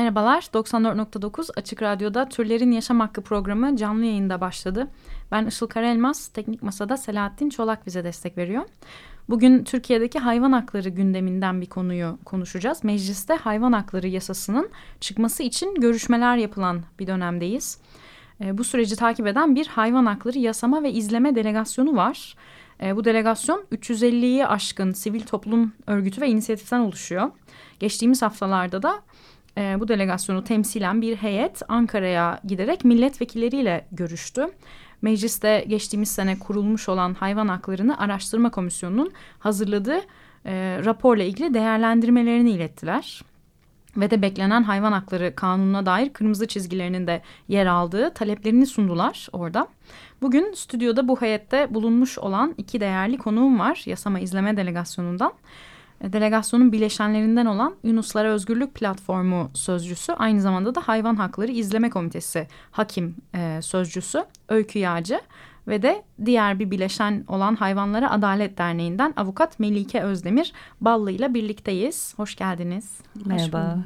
Merhabalar, 94.9 Açık Radyo'da Türlerin Yaşam Hakkı programı canlı yayında başladı. Ben Işıl Karaelmaz, Teknik Masa'da Selahattin Çolak bize destek veriyor. Bugün Türkiye'deki hayvan hakları gündeminden bir konuyu konuşacağız. Mecliste hayvan hakları yasasının çıkması için görüşmeler yapılan bir dönemdeyiz. E, bu süreci takip eden bir hayvan hakları yasama ve izleme delegasyonu var. E, bu delegasyon 350'yi aşkın sivil toplum örgütü ve inisiyatiften oluşuyor. Geçtiğimiz haftalarda da e, bu delegasyonu temsilen bir heyet Ankara'ya giderek milletvekilleriyle görüştü. Mecliste geçtiğimiz sene kurulmuş olan Hayvan Haklarını Araştırma Komisyonu'nun hazırladığı e, raporla ilgili değerlendirmelerini ilettiler. Ve de beklenen hayvan hakları kanununa dair kırmızı çizgilerinin de yer aldığı taleplerini sundular orada. Bugün stüdyoda bu heyette bulunmuş olan iki değerli konuğum var yasama izleme delegasyonundan. E, Delegasyonun bileşenlerinden olan Yunuslara Özgürlük Platformu sözcüsü aynı zamanda da Hayvan Hakları İzleme Komitesi Hakim e, sözcüsü Öykü Yağcı ve de diğer bir bileşen olan Hayvanlara Adalet Derneği'nden avukat Melike Özdemir Ballı ile birlikteyiz. Hoş geldiniz. Merhaba.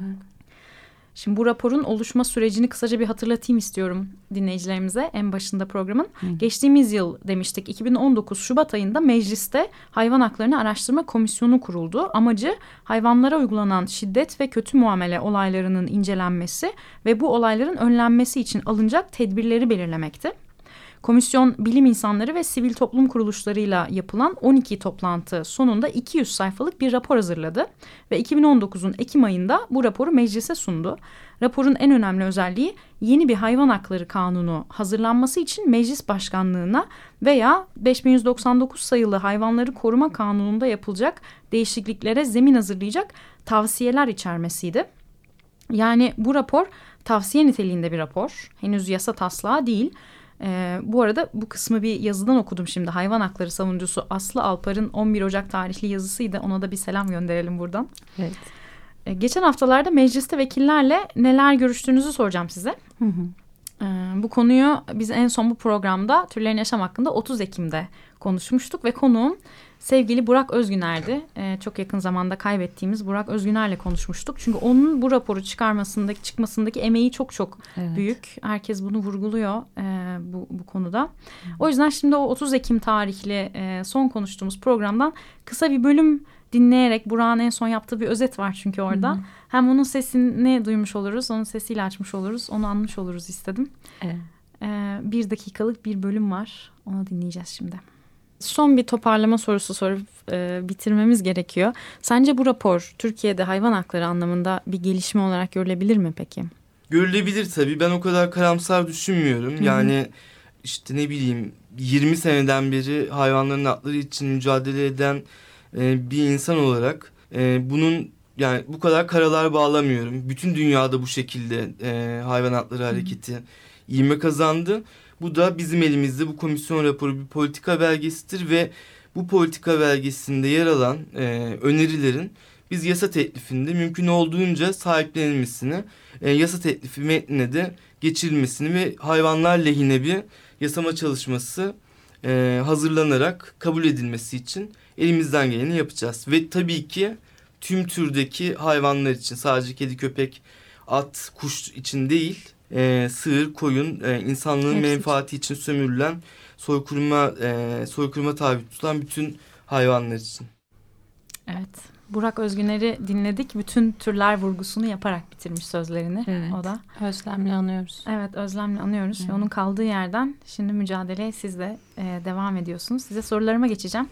Şimdi bu raporun oluşma sürecini kısaca bir hatırlatayım istiyorum dinleyicilerimize en başında programın. Geçtiğimiz yıl demiştik 2019 Şubat ayında mecliste Hayvan Haklarını Araştırma Komisyonu kuruldu. Amacı hayvanlara uygulanan şiddet ve kötü muamele olaylarının incelenmesi ve bu olayların önlenmesi için alınacak tedbirleri belirlemekti. Komisyon bilim insanları ve sivil toplum kuruluşlarıyla yapılan 12 toplantı sonunda 200 sayfalık bir rapor hazırladı ve 2019'un Ekim ayında bu raporu meclise sundu. Raporun en önemli özelliği yeni bir hayvan hakları kanunu hazırlanması için meclis başkanlığına veya 5199 sayılı hayvanları koruma kanununda yapılacak değişikliklere zemin hazırlayacak tavsiyeler içermesiydi. Yani bu rapor tavsiye niteliğinde bir rapor. Henüz yasa taslağı değil. Ee, bu arada bu kısmı bir yazıdan okudum şimdi. Hayvan hakları savunucusu Aslı Alpar'ın 11 Ocak tarihli yazısıydı. Ona da bir selam gönderelim buradan. Evet. Ee, geçen haftalarda mecliste vekillerle neler görüştüğünüzü soracağım size. Hı hı. Ee, bu konuyu biz en son bu programda Türlerin Yaşam hakkında 30 Ekim'de konuşmuştuk ve konuğum sevgili Burak Özgüner'di. Ee, çok yakın zamanda kaybettiğimiz Burak Özgüner'le konuşmuştuk. Çünkü onun bu raporu çıkarmasındaki çıkmasındaki emeği çok çok Evet. büyük. Herkes bunu vurguluyor e, bu, bu konuda. O yüzden şimdi o 30 Ekim tarihli e, son konuştuğumuz programdan kısa bir bölüm dinleyerek Burak'ın en son yaptığı bir özet var çünkü orada. Hem onun sesini duymuş oluruz, onun sesiyle açmış oluruz, onu anmış oluruz istedim. Evet. Ee, bir dakikalık bir bölüm var. Onu dinleyeceğiz şimdi. Son bir toparlama sorusu sorup e, bitirmemiz gerekiyor. Sence bu rapor Türkiye'de hayvan hakları anlamında bir gelişme olarak görülebilir mi peki? Görülebilir tabii. Ben o kadar karamsar düşünmüyorum. Yani işte ne bileyim 20 seneden beri hayvanların hakları için mücadele eden e, bir insan olarak e, bunun yani bu kadar karalar bağlamıyorum. Bütün dünyada bu şekilde e, hayvan hakları hareketi ivme kazandı. Bu da bizim elimizde bu komisyon raporu bir politika belgesidir ve bu politika belgesinde yer alan e, önerilerin biz yasa teklifinde mümkün olduğunca sahiplenilmesini, e, yasa teklifi metnine de geçirilmesini ve hayvanlar lehine bir yasama çalışması e, hazırlanarak kabul edilmesi için elimizden geleni yapacağız. Ve tabii ki tüm türdeki hayvanlar için sadece kedi, köpek, at, kuş için değil, e, sığır, koyun, e, insanlığın Hepsi menfaati için sömürülen, soykırıma, e, soykırıma tabi tutulan bütün hayvanlar için. Evet. Burak Özgüner'i dinledik. Bütün türler vurgusunu yaparak bitirmiş sözlerini Evet. o da. Özlemle anıyoruz. Evet özlemle anıyoruz ve Evet. onun kaldığı yerden şimdi mücadeleye siz de e, devam ediyorsunuz. Size sorularıma geçeceğim.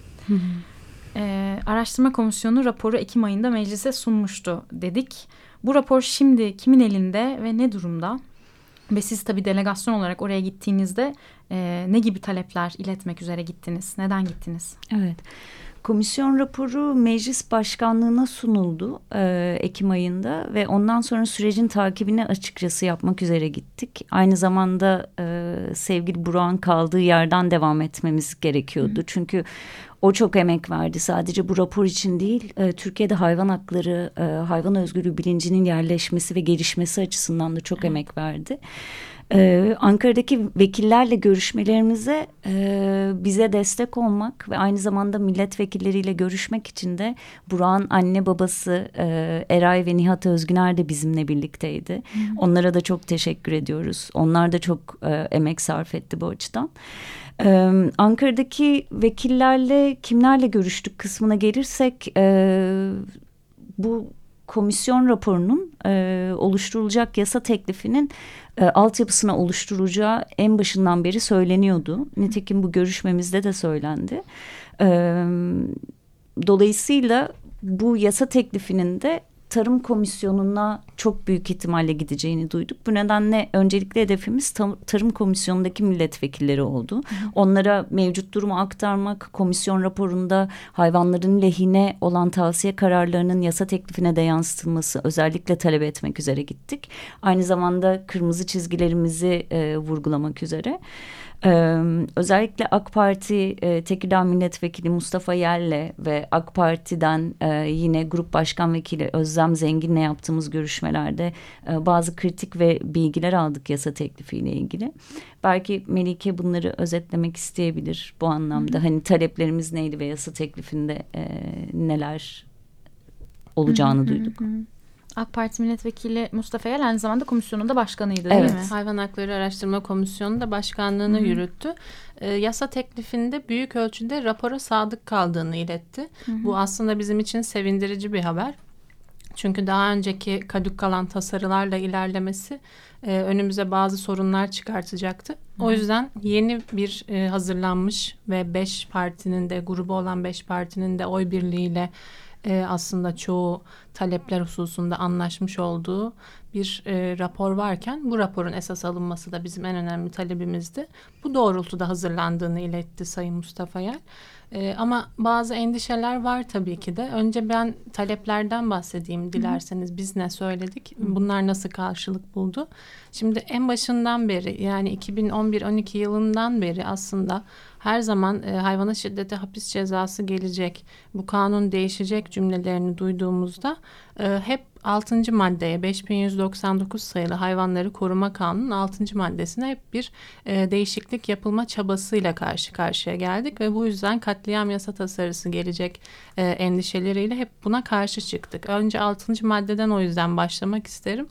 E, araştırma komisyonu raporu Ekim ayında meclise sunmuştu dedik. Bu rapor şimdi kimin elinde ve ne durumda? Ve siz tabii delegasyon olarak oraya gittiğinizde e, ne gibi talepler iletmek üzere gittiniz? Neden gittiniz? Evet. Komisyon raporu meclis başkanlığına sunuldu e, Ekim ayında ve ondan sonra sürecin takibini açıkçası yapmak üzere gittik. Aynı zamanda e, sevgili Burak'ın kaldığı yerden devam etmemiz gerekiyordu. Hı. Çünkü o çok emek verdi. Sadece bu rapor için değil, e, Türkiye'de hayvan hakları, e, hayvan özgürlüğü bilincinin yerleşmesi ve gelişmesi açısından da çok Hı. emek verdi. Ee, Ankara'daki vekillerle görüşmelerimize e, bize destek olmak ve aynı zamanda milletvekilleriyle görüşmek için de Burak'ın anne babası e, Eray ve Nihat Özgüner de bizimle birlikteydi. Hı. Onlara da çok teşekkür ediyoruz. Onlar da çok e, emek sarf etti bu açıdan. Ee, Ankara'daki vekillerle kimlerle görüştük kısmına gelirsek e, bu komisyon raporunun e, oluşturulacak yasa teklifinin e, altyapısına oluşturulacağı en başından beri söyleniyordu. Nitekim bu görüşmemizde de söylendi. E, dolayısıyla bu yasa teklifinin de Tarım Komisyonu'na çok büyük ihtimalle gideceğini duyduk. Bu nedenle öncelikli hedefimiz Tarım Komisyonu'ndaki milletvekilleri oldu. Hı. Onlara mevcut durumu aktarmak, komisyon raporunda hayvanların lehine olan tavsiye kararlarının yasa teklifine de yansıtılması özellikle talep etmek üzere gittik. Aynı zamanda kırmızı çizgilerimizi e, vurgulamak üzere. Ee, özellikle AK Parti e, Tekirdağ Milletvekili Mustafa Yel'le ve AK Parti'den e, yine Grup Başkan Vekili Özlem Zengin'le yaptığımız görüşmelerde e, bazı kritik ve bilgiler aldık yasa teklifiyle ilgili. Belki Melike bunları özetlemek isteyebilir bu anlamda. Hı. Hani taleplerimiz neydi ve yasa teklifinde e, neler olacağını hı hı duyduk. Hı hı. AK Parti milletvekili Mustafa Yel aynı zamanda komisyonun da başkanıydı değil evet. mi? Hayvan Hakları Araştırma Komisyonu da başkanlığını Hı-hı. yürüttü. E, yasa teklifinde büyük ölçüde rapora sadık kaldığını iletti. Hı-hı. Bu aslında bizim için sevindirici bir haber. Çünkü daha önceki kadük kalan tasarılarla ilerlemesi e, önümüze bazı sorunlar çıkartacaktı. Hı. O yüzden yeni bir e, hazırlanmış ve beş partinin de grubu olan beş partinin de oy birliğiyle e, aslında çoğu talepler hususunda anlaşmış olduğu bir e, rapor varken bu raporun esas alınması da bizim en önemli talebimizdi. Bu doğrultuda hazırlandığını iletti Sayın Mustafa Yer. E, ama bazı endişeler var tabii ki de. Önce ben taleplerden bahsedeyim dilerseniz. Biz ne söyledik? Bunlar nasıl karşılık buldu? Şimdi en başından beri yani 2011-12 yılından beri aslında her zaman e, hayvana şiddete hapis cezası gelecek, bu kanun değişecek cümlelerini duyduğumuzda e, hep 6. maddeye 5199 sayılı hayvanları koruma kanunun 6. maddesine hep bir e, değişiklik yapılma çabasıyla karşı karşıya geldik ve bu yüzden katliam yasa tasarısı gelecek e, endişeleriyle hep buna karşı çıktık. Önce 6. maddeden o yüzden başlamak isterim.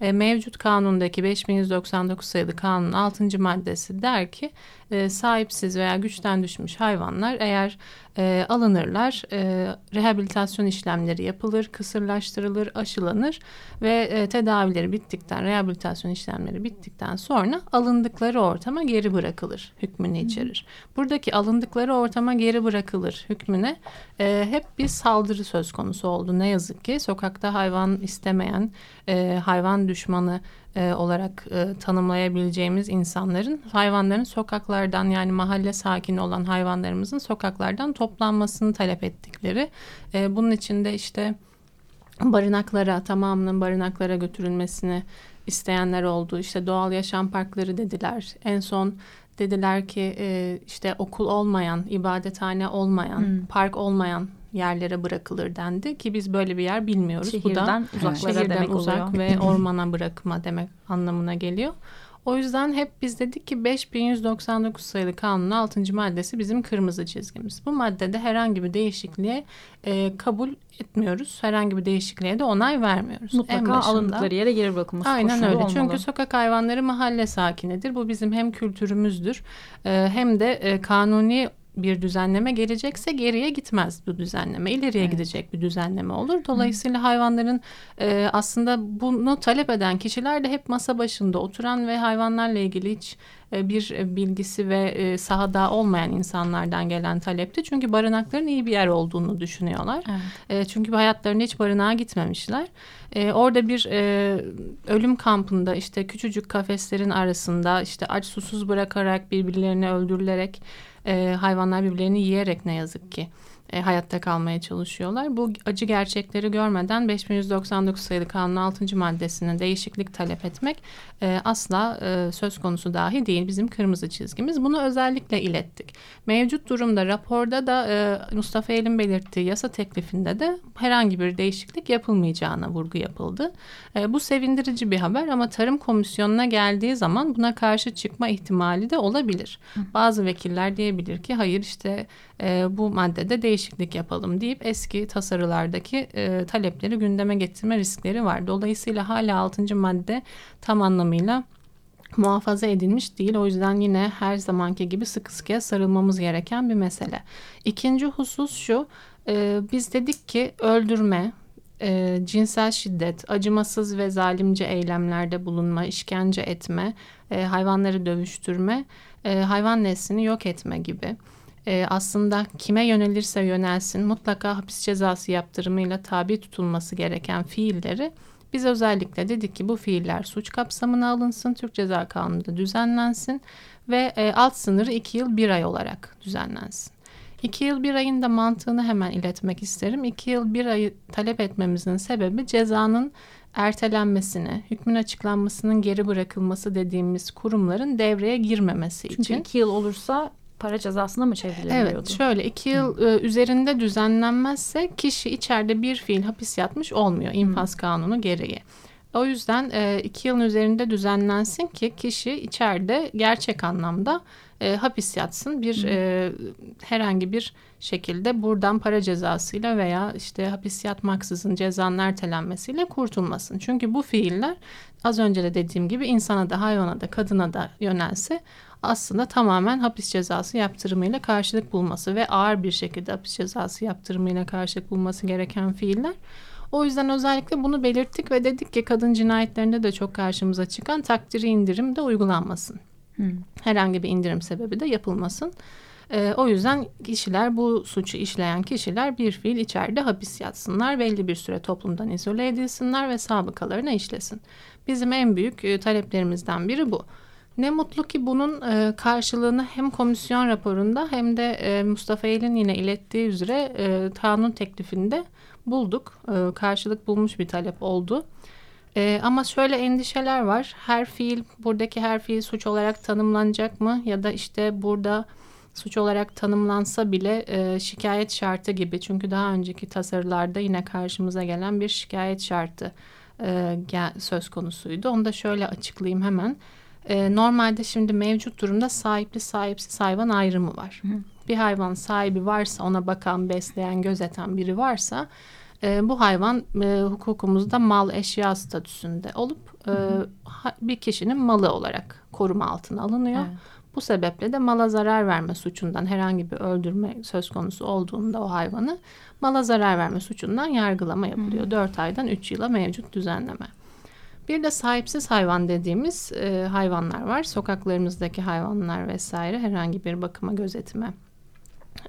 E, mevcut kanundaki 5199 sayılı kanunun 6. maddesi der ki e, sahipsiz veya güçten düşmüş hayvanlar eğer e, alınırlar, e, rehabilitasyon işlemleri yapılır, kısırlaştırılır, aşılanır ve e, tedavileri bittikten, rehabilitasyon işlemleri bittikten sonra alındıkları ortama geri bırakılır hükmünü içerir. Buradaki alındıkları ortama geri bırakılır hükmüne e, hep bir saldırı söz konusu oldu. Ne yazık ki sokakta hayvan istemeyen, e, hayvan düşmanı e, olarak e, tanımlayabileceğimiz insanların hayvanların sokaklardan yani mahalle sakini olan hayvanlarımızın sokaklardan toplanmasını talep ettikleri. E, bunun içinde işte barınaklara tamamının barınaklara götürülmesini isteyenler oldu. İşte doğal yaşam parkları dediler. En son dediler ki e, işte okul olmayan, ibadethane olmayan, hmm. park olmayan yerlere bırakılır dendi ki biz böyle bir yer bilmiyoruz. Şehirden Bu da uzaklara şehirden demek uzak oluyor. ve ormana bırakma demek anlamına geliyor. O yüzden hep biz dedik ki 5199 sayılı kanunun 6. maddesi bizim kırmızı çizgimiz. Bu maddede herhangi bir değişikliğe e, kabul etmiyoruz. Herhangi bir değişikliğe de onay vermiyoruz. Mutlaka en başında, alındıkları yere geri bırakılması Aynen öyle. Olmalı. Çünkü sokak hayvanları mahalle sakinidir. Bu bizim hem kültürümüzdür e, hem de e, kanuni bir düzenleme gelecekse geriye gitmez bu düzenleme. İleriye evet. gidecek bir düzenleme olur. Dolayısıyla Hı. hayvanların e, aslında bunu talep eden kişiler de hep masa başında oturan ve hayvanlarla ilgili hiç e, bir bilgisi ve e, sahada olmayan insanlardan gelen talepti. Çünkü barınakların iyi bir yer olduğunu düşünüyorlar. Evet. E, çünkü hayatlarında hiç barınağa gitmemişler. E, orada bir e, ölüm kampında işte küçücük kafeslerin arasında işte aç susuz bırakarak birbirlerini öldürülerek e, hayvanlar birbirlerini yiyerek ne yazık ki e, hayatta kalmaya çalışıyorlar. Bu acı gerçekleri görmeden 5199 sayılı kanun 6. maddesine değişiklik talep etmek e, asla e, söz konusu dahi değil. Bizim kırmızı çizgimiz. Bunu özellikle ilettik. Mevcut durumda raporda da e, Mustafa El'in belirttiği yasa teklifinde de herhangi bir değişiklik yapılmayacağına vurgu yapıldı. E, bu sevindirici bir haber ama Tarım Komisyonu'na geldiği zaman buna karşı çıkma ihtimali de olabilir. Bazı vekiller diyebilir ki hayır işte e, bu maddede değişiklik yapalım deyip eski tasarılardaki e, talepleri gündeme getirme riskleri var. Dolayısıyla hala 6. madde tam anlamıyla muhafaza edilmiş değil. O yüzden yine her zamanki gibi sıkı sıkıya sarılmamız gereken bir mesele. İkinci husus şu, e, biz dedik ki öldürme, e, cinsel şiddet, acımasız ve zalimce eylemlerde bulunma, işkence etme, e, hayvanları dövüştürme, e, hayvan neslini yok etme gibi e, aslında kime yönelirse yönelsin mutlaka hapis cezası yaptırımıyla tabi tutulması gereken fiilleri biz özellikle dedik ki bu fiiller suç kapsamına alınsın, Türk Ceza Kanunu'nda düzenlensin ve e, alt sınırı 2 yıl 1 ay olarak düzenlensin. 2 yıl 1 ayın da mantığını hemen iletmek isterim. 2 yıl 1 ayı talep etmemizin sebebi cezanın ertelenmesini, hükmün açıklanmasının geri bırakılması dediğimiz kurumların devreye girmemesi Çünkü için. Çünkü 2 yıl olursa para cezasına mı çevrilebiliyordu? Evet şöyle iki yıl e, üzerinde düzenlenmezse kişi içeride bir fiil hapis yatmış olmuyor infaz kanunu gereği. O yüzden e, iki yılın üzerinde düzenlensin ki kişi içeride gerçek anlamda e, hapis yatsın. Bir e, herhangi bir şekilde buradan para cezasıyla veya işte hapis yatmaksızın cezanın ertelenmesiyle kurtulmasın. Çünkü bu fiiller az önce de dediğim gibi insana da hayvana da kadına da yönelse aslında tamamen hapis cezası yaptırımıyla karşılık bulması ve ağır bir şekilde hapis cezası yaptırımıyla karşılık bulması gereken fiiller. O yüzden özellikle bunu belirttik ve dedik ki kadın cinayetlerinde de çok karşımıza çıkan takdiri indirim de uygulanmasın. Hmm. Herhangi bir indirim sebebi de yapılmasın. Ee, o yüzden kişiler bu suçu işleyen kişiler bir fiil içeride hapis yatsınlar. Belli bir süre toplumdan izole edilsinler ve sabıkalarına işlesin. Bizim en büyük e, taleplerimizden biri bu. Ne mutlu ki bunun e, karşılığını hem komisyon raporunda hem de e, Mustafa El'in yine ilettiği üzere e, kanun teklifinde bulduk. E, karşılık bulmuş bir talep oldu. E, ama şöyle endişeler var. Her fiil, buradaki her fiil suç olarak tanımlanacak mı? Ya da işte burada suç olarak tanımlansa bile e, şikayet şartı gibi. Çünkü daha önceki tasarılarda yine karşımıza gelen bir şikayet şartı e, söz konusuydu. Onu da şöyle açıklayayım hemen. E, normalde şimdi mevcut durumda sahipli sahipsiz hayvan ayrımı var. Hı. Bir hayvan sahibi varsa ona bakan, besleyen, gözeten biri varsa e, bu hayvan e, hukukumuzda mal eşya statüsünde olup e, bir kişinin malı olarak koruma altına alınıyor. Evet. Bu sebeple de mala zarar verme suçundan herhangi bir öldürme söz konusu olduğunda o hayvanı mala zarar verme suçundan yargılama yapılıyor. 4 aydan 3 yıla mevcut düzenleme. Bir de sahipsiz hayvan dediğimiz e, hayvanlar var. Sokaklarımızdaki hayvanlar vesaire herhangi bir bakıma gözetime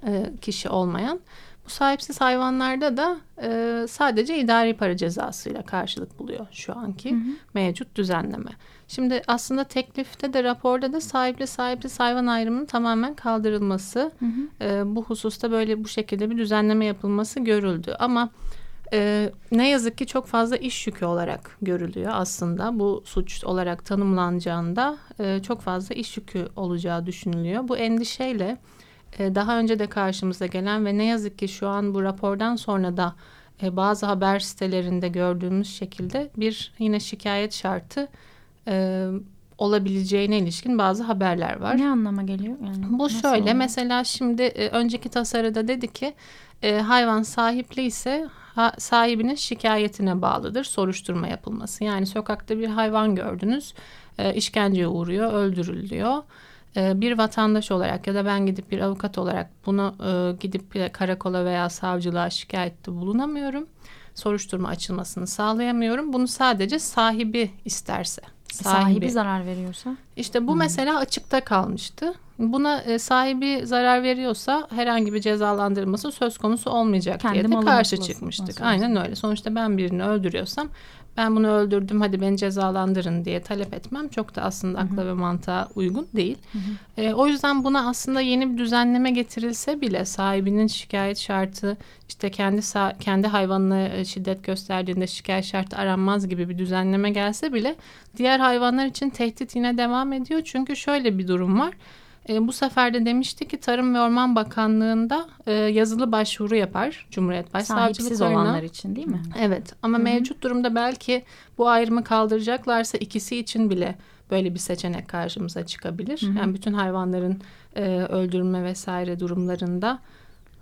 e, kişi olmayan. Bu sahipsiz hayvanlarda da e, sadece idari para cezasıyla karşılık buluyor şu anki mevcut düzenleme. Şimdi aslında teklifte de raporda da sahipli sahipsiz hayvan ayrımının tamamen kaldırılması e, bu hususta böyle bu şekilde bir düzenleme yapılması görüldü. Ama e, ne yazık ki çok fazla iş yükü olarak görülüyor aslında. Bu suç olarak tanımlanacağında e, çok fazla iş yükü olacağı düşünülüyor. Bu endişeyle daha önce de karşımıza gelen ve ne yazık ki şu an bu rapordan sonra da e, bazı haber sitelerinde gördüğümüz şekilde bir yine şikayet şartı e, olabileceğine ilişkin bazı haberler var. Ne anlama geliyor? Yani Bu nasıl şöyle oluyor? mesela şimdi e, önceki tasarıda dedi ki e, hayvan sahipli ise ha, sahibinin şikayetine bağlıdır soruşturma yapılması. Yani sokakta bir hayvan gördünüz e, işkenceye uğruyor öldürülüyor. E, bir vatandaş olarak ya da ben gidip bir avukat olarak bunu e, gidip karakola veya savcılığa şikayette bulunamıyorum. Soruşturma açılmasını sağlayamıyorum. Bunu sadece sahibi isterse. sahibi, zarar veriyorsa İşte bu mesela açıkta kalmıştı. Buna e, sahibi zarar veriyorsa herhangi bir cezalandırılması söz konusu olmayacak Kendi diye de karşı çıkmıştık. Aynen öyle. Sonuçta ben birini öldürüyorsam ben bunu öldürdüm hadi beni cezalandırın diye talep etmem çok da aslında akla ve mantığa uygun değil. E, o yüzden buna aslında yeni bir düzenleme getirilse bile sahibinin şikayet şartı işte kendi kendi hayvanına e, şiddet gösterdiğinde şikayet şartı aranmaz gibi bir düzenleme gelse bile diğer hayvanlar için tehdit yine devam ediyor. Çünkü şöyle bir durum var. E, bu sefer de demişti ki Tarım ve Orman Bakanlığı'nda e, yazılı başvuru yapar Cumhuriyet Başsavcılıklarına. Sahipsiz olanlar için değil mi? Evet ama Hı-hı. mevcut durumda belki bu ayrımı kaldıracaklarsa ikisi için bile böyle bir seçenek karşımıza çıkabilir. Hı-hı. Yani bütün hayvanların e, öldürülme vesaire durumlarında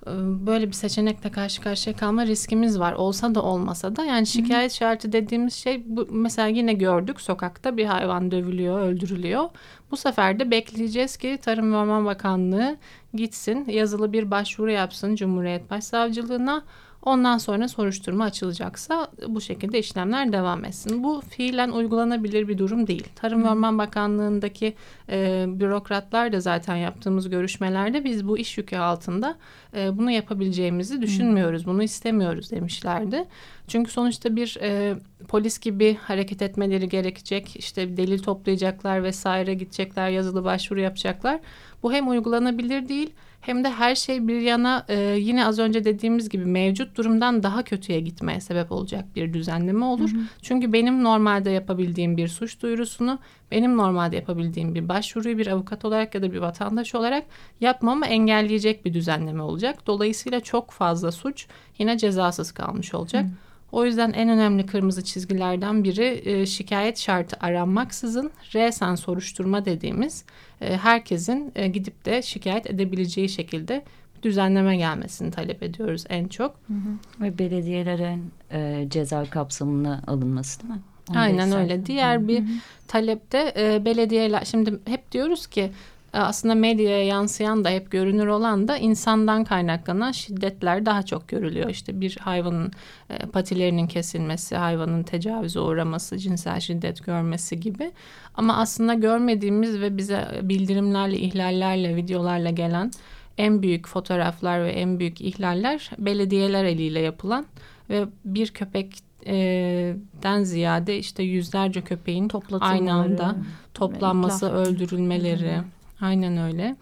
e, böyle bir seçenekle karşı karşıya kalma riskimiz var. Olsa da olmasa da yani şikayet Hı-hı. şartı dediğimiz şey bu mesela yine gördük sokakta bir hayvan dövülüyor, öldürülüyor. Bu sefer de bekleyeceğiz ki Tarım ve Orman Bakanlığı gitsin, yazılı bir başvuru yapsın Cumhuriyet Başsavcılığına. Ondan sonra soruşturma açılacaksa bu şekilde işlemler devam etsin. Bu fiilen uygulanabilir bir durum değil. Tarım ve Orman Bakanlığı'ndaki e, bürokratlar da zaten yaptığımız görüşmelerde biz bu iş yükü altında e, bunu yapabileceğimizi düşünmüyoruz. Bunu istemiyoruz demişlerdi. Çünkü sonuçta bir e, polis gibi hareket etmeleri gerekecek. İşte delil toplayacaklar vesaire gidecekler yazılı başvuru yapacaklar. Bu hem uygulanabilir değil hem de her şey bir yana e, yine az önce dediğimiz gibi mevcut durumdan daha kötüye gitmeye sebep olacak bir düzenleme olur. Hı hı. Çünkü benim normalde yapabildiğim bir suç duyurusunu, benim normalde yapabildiğim bir başvuruyu bir avukat olarak ya da bir vatandaş olarak yapmamı engelleyecek bir düzenleme olacak. Dolayısıyla çok fazla suç yine cezasız kalmış olacak. Hı. O yüzden en önemli kırmızı çizgilerden biri e, şikayet şartı aranmaksızın resen soruşturma dediğimiz e, herkesin e, gidip de şikayet edebileceği şekilde düzenleme gelmesini talep ediyoruz en çok. Hı hı. Ve belediyelerin e, ceza kapsamına alınması değil mi? Onu Aynen öyle. Diğer bir hı hı. talepte e, belediyeler şimdi hep diyoruz ki aslında medyaya yansıyan da hep görünür olan da insandan kaynaklanan şiddetler daha çok görülüyor. İşte bir hayvanın e, patilerinin kesilmesi, hayvanın tecavüze uğraması, cinsel şiddet görmesi gibi. Ama aslında görmediğimiz ve bize bildirimlerle, ihlallerle, videolarla gelen en büyük fotoğraflar ve en büyük ihlaller belediyeler eliyle yapılan ve bir köpek den ziyade işte yüzlerce köpeğin aynı anda toplanması, öldürülmeleri, Aynen öyle.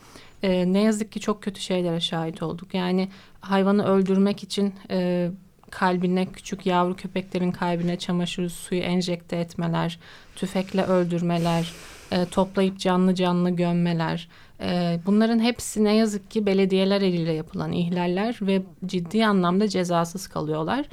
Ee, ne yazık ki çok kötü şeylere şahit olduk. Yani hayvanı öldürmek için e, kalbine küçük yavru köpeklerin kalbine çamaşır suyu enjekte etmeler, tüfekle öldürmeler, e, toplayıp canlı canlı gömmeler. E, bunların hepsi ne yazık ki belediyeler eliyle yapılan ihlaller ve ciddi anlamda cezasız kalıyorlar.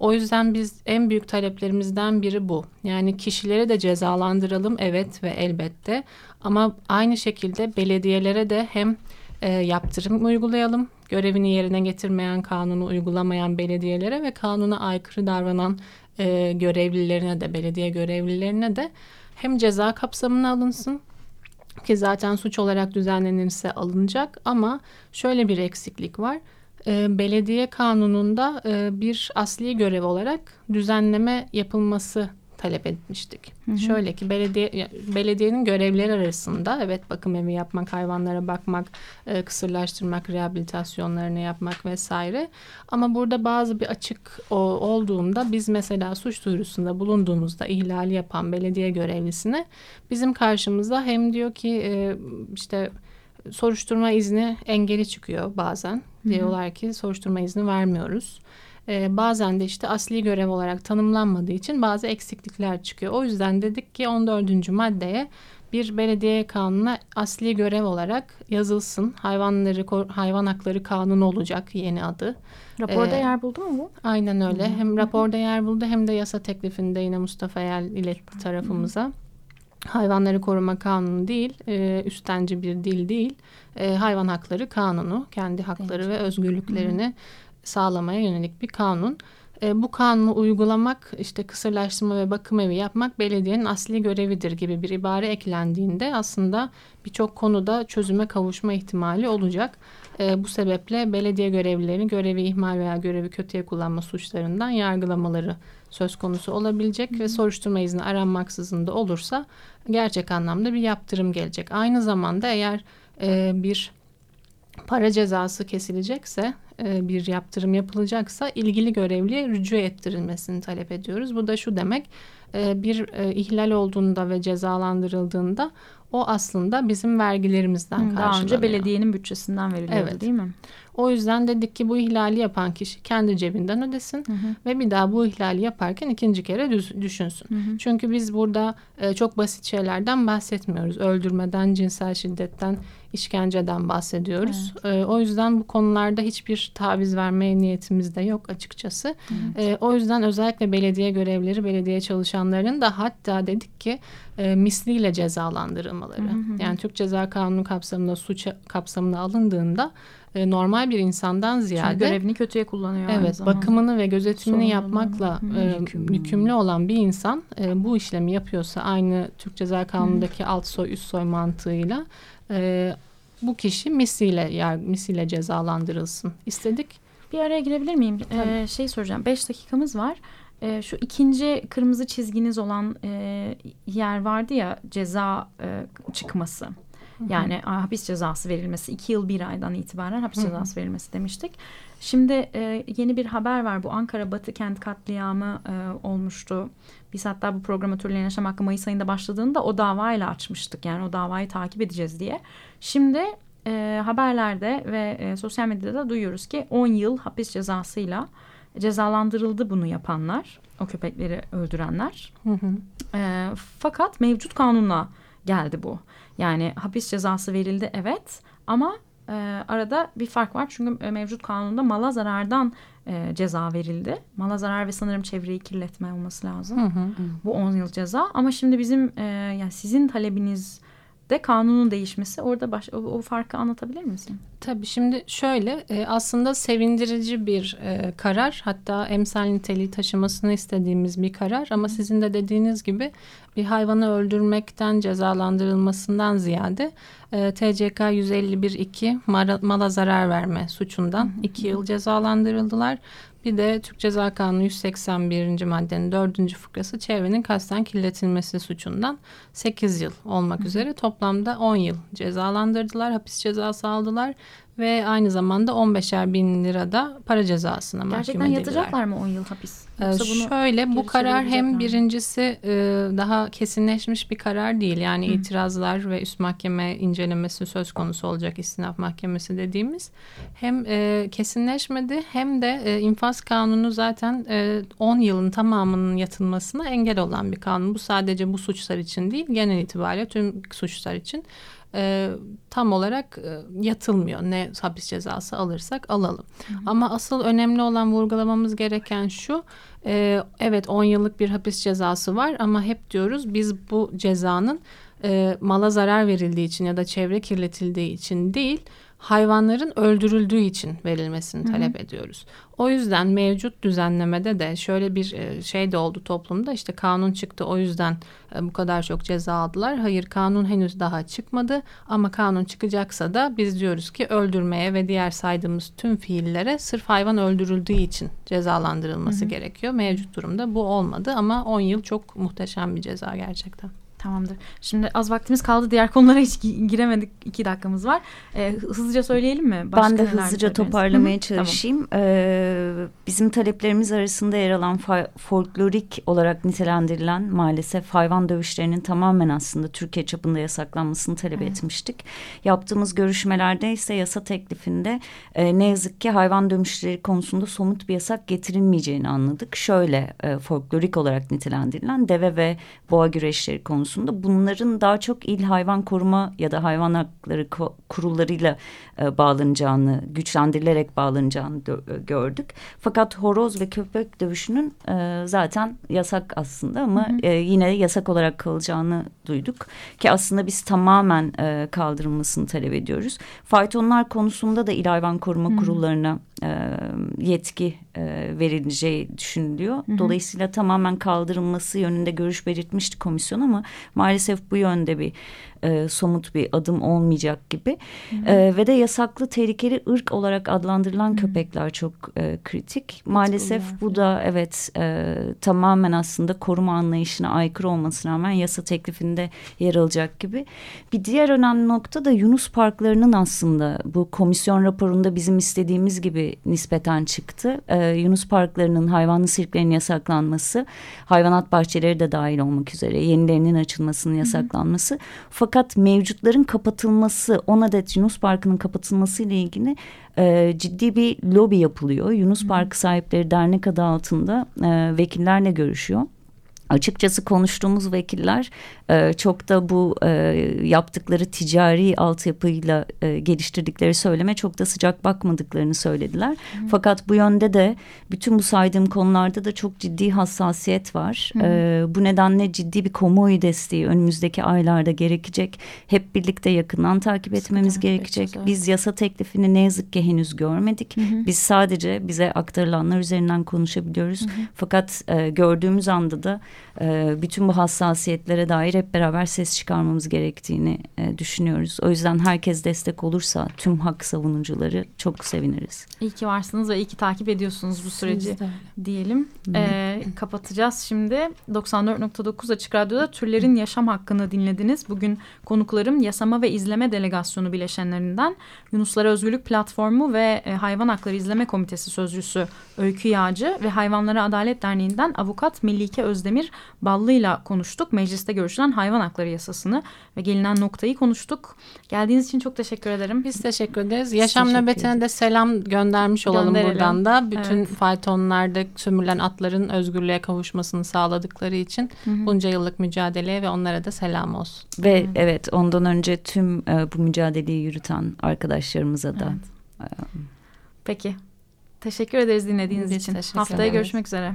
O yüzden biz en büyük taleplerimizden biri bu. Yani kişileri de cezalandıralım evet ve elbette ama aynı şekilde belediyelere de hem e, yaptırım uygulayalım. Görevini yerine getirmeyen, kanunu uygulamayan belediyelere ve kanuna aykırı davranan e, görevlilerine de, belediye görevlilerine de hem ceza kapsamına alınsın ki zaten suç olarak düzenlenirse alınacak ama şöyle bir eksiklik var e, belediye kanununda e, bir asli görev olarak düzenleme yapılması talep etmiştik. Hı hı. Şöyle ki belediye belediyenin görevleri arasında evet bakım evi yapmak, hayvanlara bakmak, e, kısırlaştırmak, rehabilitasyonlarını yapmak vesaire. Ama burada bazı bir açık o, olduğunda biz mesela suç duyurusunda bulunduğumuzda ihlal yapan belediye görevlisine bizim karşımıza hem diyor ki e, işte soruşturma izni engeli çıkıyor bazen. Hı-hı. Diyorlar ki soruşturma izni vermiyoruz. Ee, bazen de işte asli görev olarak tanımlanmadığı için bazı eksiklikler çıkıyor. O yüzden dedik ki 14. maddeye bir belediye kanuna asli görev olarak yazılsın. Hayvanları hayvan hakları kanunu olacak yeni adı. Raporda ee, yer buldu mu bu? Aynen öyle. Hı-hı. Hem raporda yer buldu hem de yasa teklifinde yine Mustafa Yel iletti tarafımıza. Hı-hı hayvanları koruma kanunu değil, e, üstenci bir dil değil, e, hayvan hakları kanunu, kendi hakları evet. ve özgürlüklerini Hı. sağlamaya yönelik bir kanun. E, bu kanunu uygulamak, işte kısırlaştırma ve bakım evi yapmak belediyenin asli görevidir gibi bir ibare eklendiğinde aslında birçok konuda çözüme kavuşma ihtimali olacak. E, bu sebeple belediye görevlilerini görevi ihmal veya görevi kötüye kullanma suçlarından yargılamaları söz konusu olabilecek Hı. ve soruşturma izni aranmaksızın da olursa gerçek anlamda bir yaptırım gelecek. Aynı zamanda eğer e, bir para cezası kesilecekse e, bir yaptırım yapılacaksa ilgili görevliye rücu ettirilmesini talep ediyoruz. Bu da şu demek e, bir e, ihlal olduğunda ve cezalandırıldığında o aslında bizim vergilerimizden Hı, Daha karşılanıyor. önce belediyenin bütçesinden veriliyordu Evet. değil mi? O yüzden dedik ki bu ihlali yapan kişi kendi cebinden ödesin ve bir daha bu ihlali yaparken ikinci kere düz- düşünsün. Çünkü biz burada e, çok basit şeylerden bahsetmiyoruz. Öldürmeden, cinsel şiddetten, işkenceden bahsediyoruz. E, o yüzden bu konularda hiçbir taviz vermeye niyetimiz de yok açıkçası. E, o yüzden özellikle belediye görevleri, belediye çalışanlarının da hatta dedik ki e, misliyle cezalandırılmaları. Yani Türk Ceza Kanunu kapsamında suç kapsamına alındığında e, normal bir insandan Çünkü ziyade görevini kötüye kullanıyor. Evet, bakımını ve gözetimini Sorumluluğunu. yapmakla e, yükümlü. yükümlü. olan bir insan e, bu işlemi yapıyorsa aynı Türk Ceza Kanunu'ndaki alt soy üst soy mantığıyla e, bu kişi misliyle yar, misliyle cezalandırılsın istedik. Bir araya girebilir miyim? Ee, şey soracağım. Beş dakikamız var. Ee, şu ikinci kırmızı çizginiz olan e, yer vardı ya ceza e, çıkması. Yani hapis cezası verilmesi. iki yıl bir aydan itibaren hapis cezası verilmesi demiştik. Şimdi e, yeni bir haber var. Bu Ankara Batı kent katliamı e, olmuştu. Biz hatta bu programa Türlerin Yaşam Hakkı Mayıs ayında başladığında o davayla açmıştık. Yani o davayı takip edeceğiz diye. Şimdi e, haberlerde ve e, sosyal medyada duyuyoruz ki 10 yıl hapis cezasıyla cezalandırıldı bunu yapanlar. O köpekleri öldürenler. E, fakat mevcut kanunla geldi bu. Yani hapis cezası verildi evet ama e, arada bir fark var. Çünkü e, mevcut kanunda mala zarardan e, ceza verildi. Mala zarar ve sanırım çevreyi kirletme olması lazım. Bu 10 yıl ceza ama şimdi bizim e, yani sizin talebiniz de kanunun değişmesi. Orada baş, o, o farkı anlatabilir misin? Tabii şimdi şöyle e, aslında sevindirici bir e, karar. Hatta emsal niteliği taşımasını istediğimiz bir karar. Ama sizin de dediğiniz gibi bir hayvanı öldürmekten cezalandırılmasından ziyade e, TCK 151.2 mara- mala zarar verme suçundan 2 yıl cezalandırıldılar. Bir de Türk Ceza Kanunu 181. maddenin 4. fıkrası çevrenin kasten kirletilmesi suçundan 8 yıl olmak üzere toplamda 10 yıl cezalandırdılar. Hapis cezası aldılar ve aynı zamanda 15'er bin lirada para cezasına mahkum Gerçekten edildiler. yatacaklar mı 10 yıl hapis? Ee, Yoksa Şöyle bu karar hem mi? birincisi e, daha kesinleşmiş bir karar değil. Yani itirazlar ve üst mahkeme incelemesi söz konusu olacak istinaf mahkemesi dediğimiz. Hem e, kesinleşmedi hem de e, infaz kanunu zaten e, 10 yılın tamamının yatılmasına engel olan bir kanun. Bu sadece bu suçlar için değil genel itibariyle tüm suçlar için e, tam olarak e, yatılmıyor. Ne hapis cezası alırsak alalım. Ama asıl önemli olan vurgulamamız gereken şu. e, evet 10 yıllık bir hapis cezası var ama hep diyoruz biz bu cezanın e, mala zarar verildiği için ya da çevre kirletildiği için değil hayvanların öldürüldüğü için verilmesini talep ediyoruz. O yüzden mevcut düzenlemede de şöyle bir e, şey de oldu toplumda işte kanun çıktı o yüzden e, bu kadar çok ceza aldılar. Hayır kanun henüz daha çıkmadı ama kanun çıkacaksa da biz diyoruz ki öldürmeye ve diğer saydığımız tüm fiillere sırf hayvan öldürüldüğü için cezalandırılması gerekiyor. Mevcut durumda bu olmadı ama 10 yıl çok muhteşem bir ceza gerçekten. Tamamdır. Şimdi az vaktimiz kaldı. Diğer konulara hiç gi- giremedik. iki dakikamız var. Ee, hızlıca söyleyelim mi? Başka ben de hızlıca toparlamaya Hı hı, tamam. çalışayım. Ee, bizim taleplerimiz arasında yer alan folklorik olarak nitelendirilen maalesef hayvan dövüşlerinin tamamen aslında Türkiye çapında yasaklanmasını talep etmiştik. Yaptığımız görüşmelerde ise yasa teklifinde e, ne yazık ki hayvan dövüşleri konusunda somut bir yasak getirilmeyeceğini anladık. Şöyle e, folklorik olarak nitelendirilen deve ve boğa güreşleri konusunda bunların daha çok il hayvan koruma ya da hayvan hakları kurullarıyla e, bağlanacağını, güçlendirilerek bağlanacağını dö- gördük. Fakat horoz ve köpek dövüşünün e, zaten yasak aslında ama e, yine yasak olarak kalacağını duyduk. Ki aslında biz tamamen e, kaldırılmasını talep ediyoruz. Faytonlar konusunda da il hayvan koruma kurullarına e, yetki e, verileceği düşünülüyor. Dolayısıyla tamamen kaldırılması yönünde görüş belirtmişti komisyon ama maalesef bu yönde bir e, somut bir adım olmayacak gibi. E, ve de yasaklı tehlikeli ırk olarak adlandırılan köpekler çok e, kritik. Maalesef bu da evet e, tamamen aslında koruma anlayışına aykırı olmasına rağmen yasa teklifinde yer alacak gibi. Bir diğer önemli nokta da Yunus parklarının aslında bu komisyon raporunda bizim istediğimiz gibi nispeten çıktı. E, Yunus parklarının hayvanlı sirklerin yasaklanması, hayvanat bahçeleri de dahil olmak üzere yenilerinin açılmasının yasaklanması. Hı hı. Fakat mevcutların kapatılması, 10 adet Yunus Parkı'nın kapatılması ile ilgili e, ciddi bir lobi yapılıyor. Yunus Parkı sahipleri dernek adı altında e, vekillerle görüşüyor. Açıkçası konuştuğumuz vekiller e, çok da bu e, yaptıkları ticari altyapıyla e, geliştirdikleri söyleme çok da sıcak bakmadıklarını söylediler. Hı. Fakat bu yönde de bütün bu saydığım konularda da çok ciddi hassasiyet var. E, bu nedenle ciddi bir kamuoyu desteği önümüzdeki aylarda gerekecek. Hep birlikte yakından takip etmemiz Sıkıntı gerekecek. Biz yasa teklifini ne yazık ki henüz görmedik. Hı hı. Biz sadece bize aktarılanlar üzerinden konuşabiliyoruz. Hı hı. Fakat e, gördüğümüz anda da e, bütün bu hassasiyetlere dair hep beraber ses çıkarmamız gerektiğini e, düşünüyoruz. O yüzden herkes destek olursa tüm hak savunucuları çok seviniriz. İyi ki varsınız ve iyi ki takip ediyorsunuz bu süreci diyelim. E, kapatacağız şimdi. 94.9 Açık Radyo'da Türlerin Yaşam Hakkını dinlediniz. Bugün konuklarım Yasama ve İzleme Delegasyonu bileşenlerinden Yunuslara Özgürlük Platformu ve e, Hayvan Hakları İzleme Komitesi Sözcüsü Öykü Yağcı ve Hayvanlara Adalet Derneği'nden Avukat Millike Özdemir Ballı'yla konuştuk. Mecliste görüşülen hayvan hakları yasasını ve gelinen noktayı konuştuk. Geldiğiniz için çok teşekkür ederim. Biz teşekkür ederiz. Biz Yaşam teşekkür nöbetine de selam göndermiş olalım Gönderelim. buradan da. Bütün evet. faytonlarda sömürülen atların özgürlüğe kavuşmasını sağladıkları için Hı -hı. bunca yıllık mücadeleye ve onlara da selam olsun. Ve Hı. evet ondan önce tüm e, bu mücadeleyi yürüten arkadaşlarımıza da. Evet. E, Peki. Teşekkür ederiz dinlediğiniz Biz için. Haftaya ederiz. görüşmek üzere.